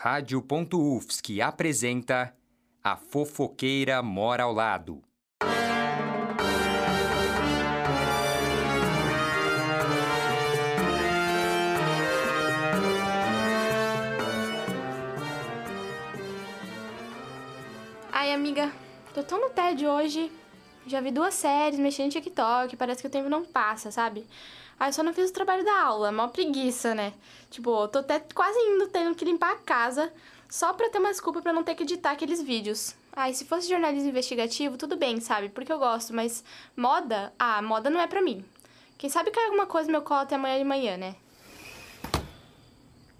Rádio.UFSC apresenta A Fofoqueira Mora ao Lado. Ai, amiga, tô tão no tédio hoje. Já vi duas séries, mexi no TikTok, parece que o tempo não passa, sabe? Ai, eu só não fiz o trabalho da aula, mó preguiça, né? Tipo, tô até quase indo tendo que limpar a casa só pra ter uma desculpa pra não ter que editar aqueles vídeos. Ai, se fosse jornalismo investigativo, tudo bem, sabe? Porque eu gosto, mas moda? Ah, moda não é pra mim. Quem sabe cai alguma coisa no meu colo até amanhã de manhã, né?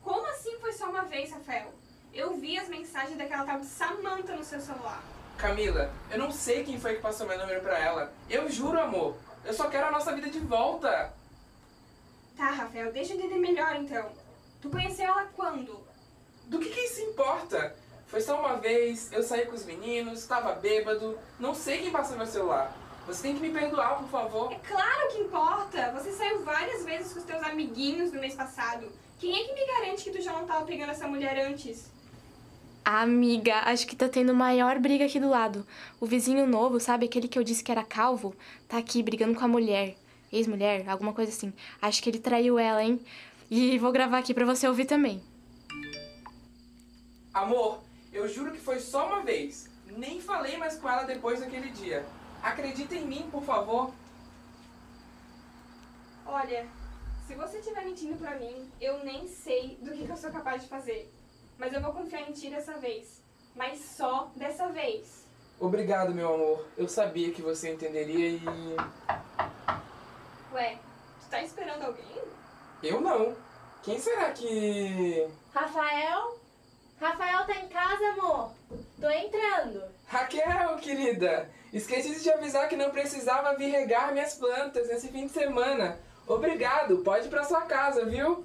Como assim foi só uma vez, Rafael? Eu vi as mensagens daquela tal de Samantha no seu celular. Camila, eu não sei quem foi que passou meu número pra ela. Eu juro, amor. Eu só quero a nossa vida de volta. Tá, Rafael, deixa eu entender melhor então. Tu conheceu ela quando? Do que que isso importa? Foi só uma vez, eu saí com os meninos, tava bêbado, não sei quem passou meu celular. Você tem que me perdoar, por favor. É claro que importa! Você saiu várias vezes com os teus amiguinhos no mês passado. Quem é que me garante que tu já não tava pegando essa mulher antes? Amiga, acho que tá tendo maior briga aqui do lado. O vizinho novo, sabe, aquele que eu disse que era calvo, tá aqui brigando com a mulher. Ex-mulher, alguma coisa assim. Acho que ele traiu ela, hein? E vou gravar aqui pra você ouvir também. Amor, eu juro que foi só uma vez. Nem falei mais com ela depois daquele dia. Acredita em mim, por favor. Olha, se você estiver mentindo pra mim, eu nem sei do que, que eu sou capaz de fazer. Mas eu vou confiar em ti dessa vez. Mas só dessa vez. Obrigado, meu amor. Eu sabia que você entenderia e. Ué, tu tá esperando alguém? Eu não. Quem será que. Rafael? Rafael tá em casa, amor? Tô entrando. Raquel, querida! Esqueci de te avisar que não precisava vir regar minhas plantas nesse fim de semana. Obrigado, pode ir pra sua casa, viu?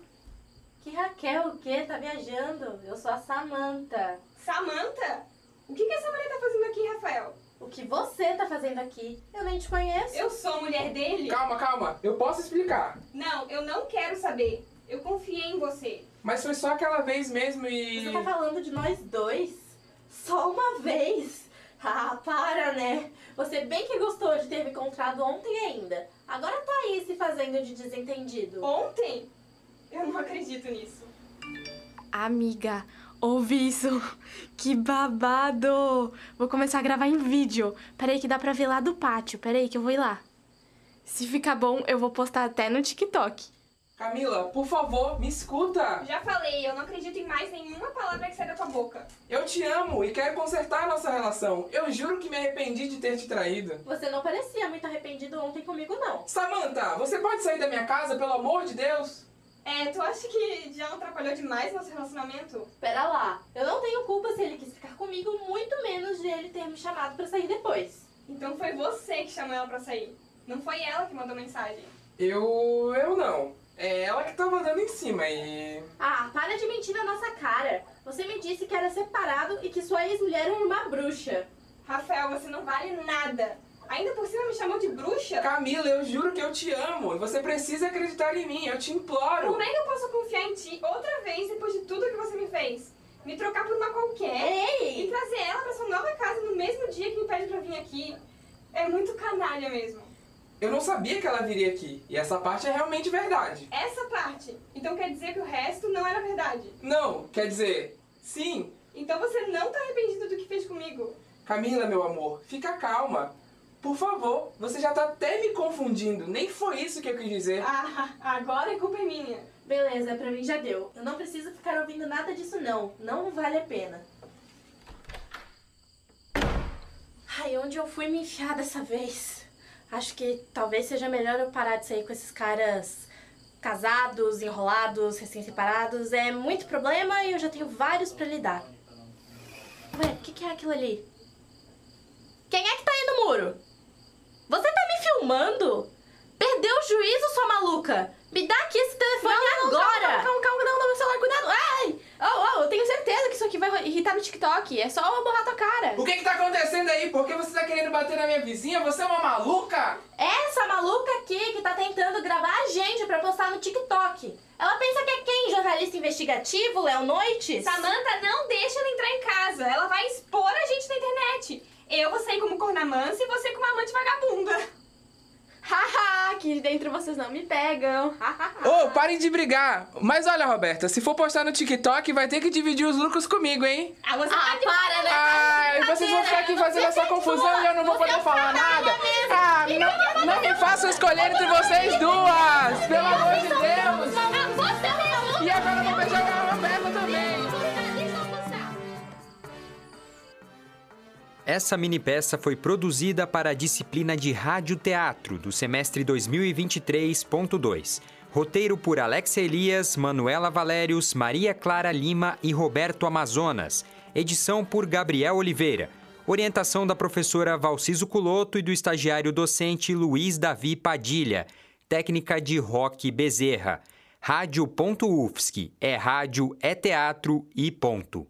Que Raquel o quê? Tá viajando? Eu sou a Samanta. Samantha? O que, que essa mulher tá fazendo aqui, Rafael? O que você tá fazendo aqui? Eu nem te conheço. Eu sou a mulher dele? Calma, calma, eu posso explicar. Não, eu não quero saber. Eu confiei em você. Mas foi só aquela vez mesmo e. Você tá falando de nós dois? Só uma vez? Ah, para, né? Você bem que gostou de ter me encontrado ontem ainda. Agora tá aí se fazendo de desentendido. Ontem? Eu não acredito nisso. Amiga, ouve isso. Que babado! Vou começar a gravar em vídeo. Peraí que dá pra ver lá do pátio. Peraí que eu vou ir lá. Se ficar bom, eu vou postar até no TikTok. Camila, por favor, me escuta! Já falei, eu não acredito em mais nenhuma palavra que sai da tua boca. Eu te amo e quero consertar a nossa relação. Eu juro que me arrependi de ter te traído. Você não parecia muito arrependido ontem comigo, não. Samantha, você pode sair da minha casa, pelo amor de Deus? É, tu acha que já não atrapalhou demais nosso relacionamento? Pera lá. Eu não tenho culpa se ele quis ficar comigo, muito menos de ele ter me chamado pra sair depois. Então foi você que chamou ela pra sair. Não foi ela que mandou mensagem. Eu. eu não. É ela que tava dando em cima e. Ah, para de mentir na nossa cara. Você me disse que era separado e que sua ex-mulher era uma bruxa. Rafael, você não vale nada. Ainda por cima me chamou de bruxa? Camila, eu juro que eu te amo e você precisa acreditar em mim, eu te imploro. Como é que eu posso confiar em ti outra vez depois de tudo que você me fez? Me trocar por uma qualquer Ei! e trazer ela pra sua nova casa no mesmo dia que me pede pra vir aqui. É muito canalha mesmo. Eu não sabia que ela viria aqui e essa parte é realmente verdade. Essa parte. Então quer dizer que o resto não era verdade. Não, quer dizer, sim. Então você não tá arrependido do que fez comigo. Camila, meu amor, fica calma. Por favor, você já tá até me confundindo. Nem foi isso que eu quis dizer. Ah, agora a culpa é minha. Beleza, pra mim já deu. Eu não preciso ficar ouvindo nada disso não. Não vale a pena. Ai, onde eu fui me enfiar dessa vez? Acho que talvez seja melhor eu parar de sair com esses caras casados, enrolados, recém-separados. É muito problema e eu já tenho vários pra lidar. Ué, o que, que é aquilo ali? Quem é que tá aí no muro? Filmando? Perdeu o juízo, sua maluca! Me dá aqui esse telefone agora! Calma, calma, calma, não, não, meu celular, cuidado. Ai! Oh, oh, eu tenho certeza que isso aqui vai irritar no TikTok. É só eu borrar tua cara. O que que tá acontecendo aí? Por que você tá querendo bater na minha vizinha? Você é uma maluca? Essa maluca aqui que tá tentando gravar a gente pra postar no TikTok. Ela pensa que é quem? Jornalista investigativo? Léo Noites? Samantha, não deixa ela entrar em casa. Ela vai expor a gente na internet. Eu vou sair como cornamãs e você como amante vagabunda. Aqui dentro vocês não me pegam. Ô, parem de brigar. Mas olha, Roberta, se for postar no TikTok, vai ter que dividir os lucros comigo, hein? Ah, você Ah, tá de para, né? Ai, vocês vão ficar aqui fazendo essa confusão e eu não vou poder falar nada. Ah, não, não me façam escolher entre vocês duas! Pelo amor de Deus! Ah! E agora eu vou beijar a Roberta Essa mini peça foi produzida para a disciplina de Rádio Teatro do semestre 2023.2. Roteiro por Alexia Elias, Manuela Valérios, Maria Clara Lima e Roberto Amazonas. Edição por Gabriel Oliveira. Orientação da professora Valciso Culoto e do estagiário docente Luiz Davi Padilha. Técnica de Roque Bezerra. Rádio.UFSC é rádio, é teatro e ponto.